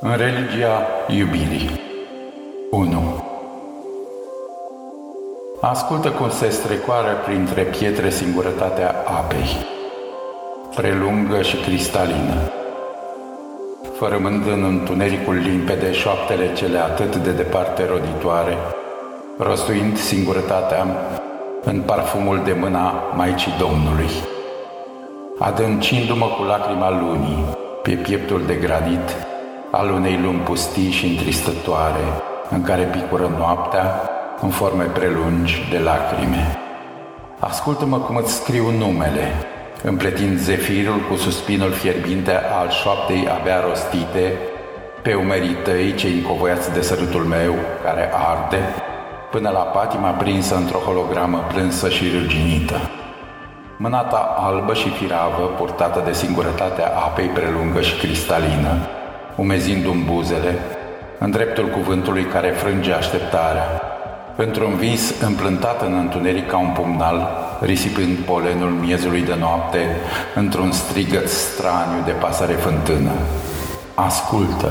În religia iubirii. 1. Ascultă cum se strecoară printre pietre singurătatea apei, prelungă și cristalină, fărămând în întunericul limpede șoaptele cele atât de departe roditoare, rostuind singurătatea în parfumul de mâna Maicii Domnului, adâncindu-mă cu lacrima lunii pe pieptul de granit al unei lumi pustii și întristătoare, în care picură noaptea în forme prelungi de lacrime. Ascultă-mă cum îți scriu numele, împletind zefirul cu suspinul fierbinte al șoaptei abia rostite, pe umerii tăi cei încovoiați de sărutul meu care arde, până la patima prinsă într-o hologramă plânsă și râginită. Mâna ta albă și firavă, purtată de singurătatea apei prelungă și cristalină, umezindu-mi buzele, în dreptul cuvântului care frânge așteptarea, într-un vis împlântat în întuneric ca un pumnal, risipând polenul miezului de noapte într-un strigăt straniu de pasăre fântână. Ascultă!